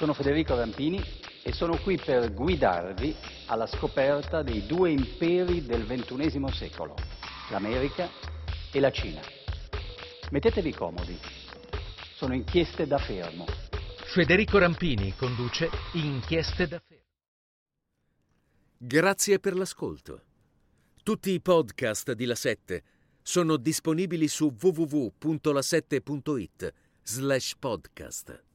Sono Federico Rampini e sono qui per guidarvi alla scoperta dei due imperi del XXI secolo, l'America e la Cina. Mettetevi comodi, sono inchieste da fermo. Federico Rampini conduce Inchieste da fermo. Grazie per l'ascolto. Tutti i podcast di La 7 sono disponibili su www.la7.it slash podcast.